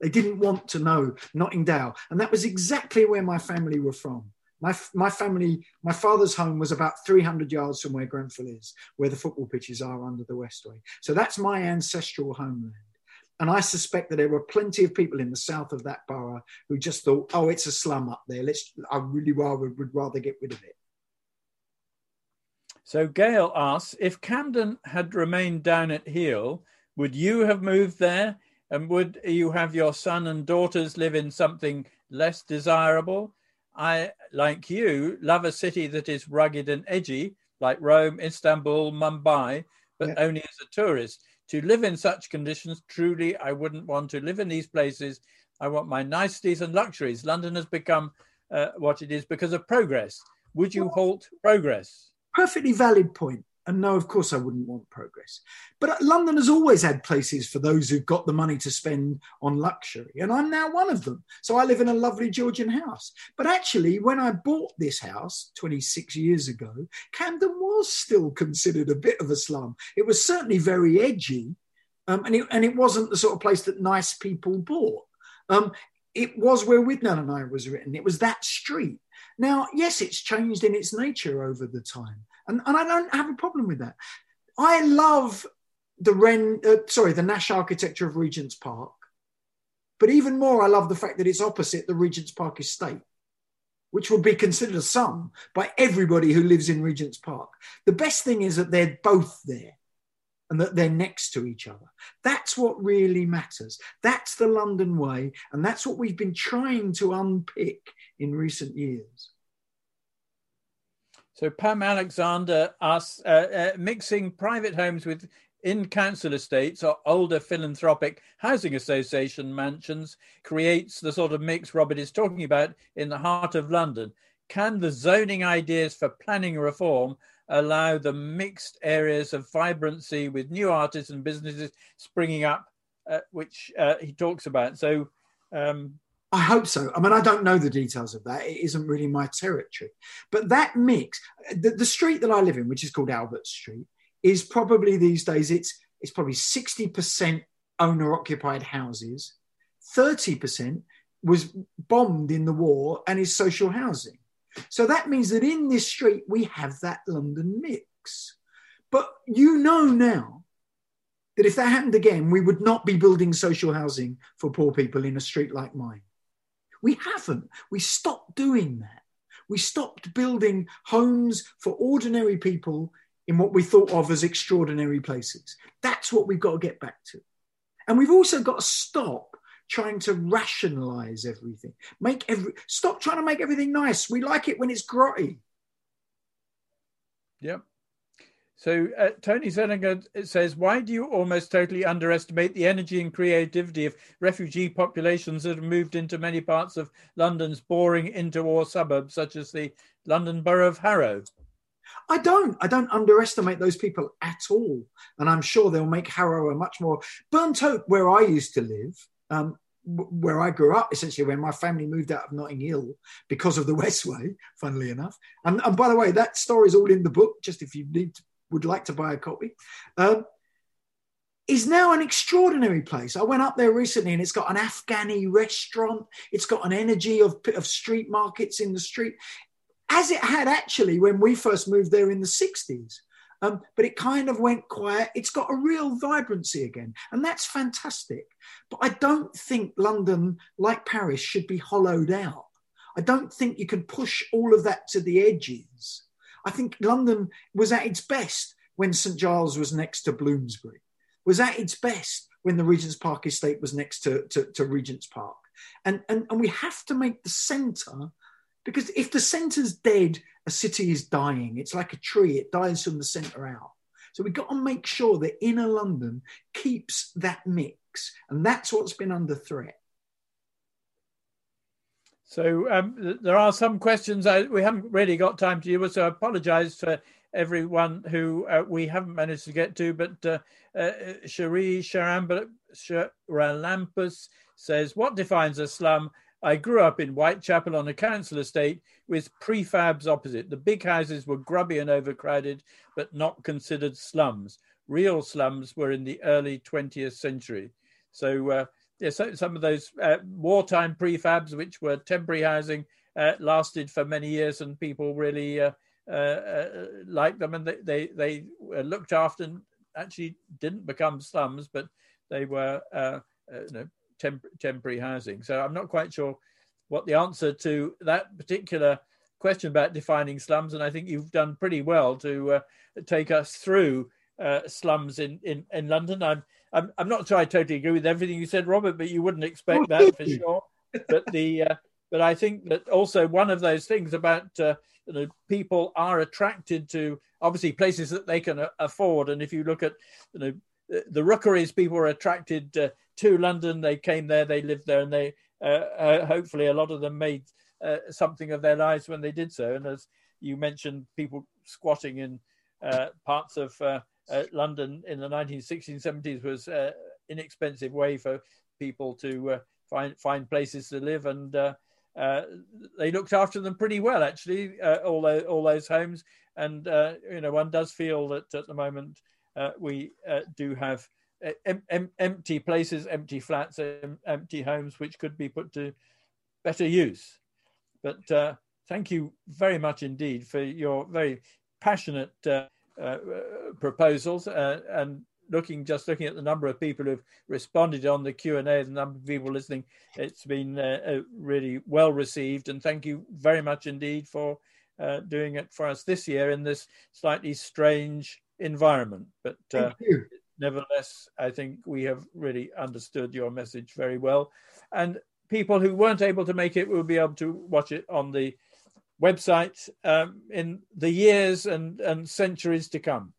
They didn't want to know Notting Dale. And that was exactly where my family were from. My, my family, my father's home was about 300 yards from where Grenfell is, where the football pitches are under the Westway. So that's my ancestral homeland. And I suspect that there were plenty of people in the south of that borough who just thought, oh, it's a slum up there. Let's, I really rather, would rather get rid of it. So Gail asks, if Camden had remained down at Heel, would you have moved there? And would you have your son and daughters live in something less desirable? I, like you, love a city that is rugged and edgy, like Rome, Istanbul, Mumbai, but yeah. only as a tourist. To live in such conditions, truly, I wouldn't want to live in these places. I want my niceties and luxuries. London has become uh, what it is because of progress. Would you halt progress? Perfectly valid point. And no, of course, I wouldn't want progress. But uh, London has always had places for those who've got the money to spend on luxury. And I'm now one of them. So I live in a lovely Georgian house. But actually, when I bought this house 26 years ago, Camden was still considered a bit of a slum. It was certainly very edgy. Um, and, it, and it wasn't the sort of place that nice people bought. Um, it was where Withnail and I was written. It was that street. Now, yes, it's changed in its nature over the time. And, and I don't have a problem with that. I love the Wren, uh, sorry, the Nash architecture of Regent's Park. But even more, I love the fact that it's opposite the Regent's Park estate, which would be considered a sum by everybody who lives in Regent's Park. The best thing is that they're both there and that they're next to each other. That's what really matters. That's the London way. And that's what we've been trying to unpick in recent years. So Pam Alexander asks, uh, uh, mixing private homes with in council estates or older philanthropic housing association mansions creates the sort of mix Robert is talking about in the heart of London. Can the zoning ideas for planning reform allow the mixed areas of vibrancy with new artists and businesses springing up, uh, which uh, he talks about? So um, I hope so. I mean, I don't know the details of that. It isn't really my territory. But that mix, the, the street that I live in, which is called Albert Street, is probably these days it's it's probably 60% owner occupied houses, 30% was bombed in the war and is social housing. So that means that in this street we have that London mix. But you know now that if that happened again, we would not be building social housing for poor people in a street like mine. We haven't. We stopped doing that. We stopped building homes for ordinary people in what we thought of as extraordinary places. That's what we've got to get back to. And we've also got to stop trying to rationalize everything. Make every stop trying to make everything nice. We like it when it's grotty. Yep. So uh, Tony Zellinger says, why do you almost totally underestimate the energy and creativity of refugee populations that have moved into many parts of London's boring interwar suburbs, such as the London borough of Harrow? I don't. I don't underestimate those people at all. And I'm sure they'll make Harrow a much more burnt out where I used to live. Um, where I grew up, essentially, when my family moved out of Notting Hill because of the Westway, funnily enough. And, and by the way, that story is all in the book, just if you need to would like to buy a copy, um, is now an extraordinary place. I went up there recently and it's got an Afghani restaurant. It's got an energy of, of street markets in the street, as it had actually when we first moved there in the 60s. Um, but it kind of went quiet. It's got a real vibrancy again, and that's fantastic. But I don't think London, like Paris, should be hollowed out. I don't think you can push all of that to the edges. I think London was at its best when St Giles was next to Bloomsbury, was at its best when the Regent's Park estate was next to, to, to Regent's Park. And, and, and we have to make the centre, because if the centre's dead, a city is dying. It's like a tree, it dies from the centre out. So we've got to make sure that inner London keeps that mix. And that's what's been under threat. So um, there are some questions I, we haven't really got time to with, so I apologise for everyone who uh, we haven't managed to get to. But uh, uh, Cherie Charalampus says, "What defines a slum?" I grew up in Whitechapel on a council estate with prefabs opposite. The big houses were grubby and overcrowded, but not considered slums. Real slums were in the early 20th century. So uh, yeah, so some of those uh, wartime prefabs, which were temporary housing, uh, lasted for many years, and people really uh, uh, uh liked them, and they they, they looked after and actually didn't become slums, but they were uh, you know temp- temporary housing. So I'm not quite sure what the answer to that particular question about defining slums, and I think you've done pretty well to take us through slums in, in in London. I'm I'm, I'm not sure I totally agree with everything you said, Robert, but you wouldn't expect that for sure. But the uh, but I think that also one of those things about uh, you know, people are attracted to obviously places that they can afford. And if you look at you know the rookeries, people were attracted uh, to London. They came there, they lived there, and they uh, uh, hopefully a lot of them made uh, something of their lives when they did so. And as you mentioned, people squatting in uh, parts of uh, London in the 1960s and 70s was an inexpensive way for people to find find places to live and uh, they looked after them pretty well, actually, uh, all, those, all those homes. And, uh, you know, one does feel that at the moment uh, we uh, do have em- em- empty places, empty flats, em- empty homes, which could be put to better use. But thank you very much indeed for your very passionate proposals and looking just looking at the number of people who've responded on the Q and A, the number of people listening, it's been uh, uh, really well received. And thank you very much indeed for uh, doing it for us this year in this slightly strange environment. But uh, nevertheless, I think we have really understood your message very well. And people who weren't able to make it will be able to watch it on the website um, in the years and, and centuries to come.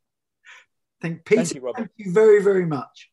Thank Peter. Thank you, thank you very, very much.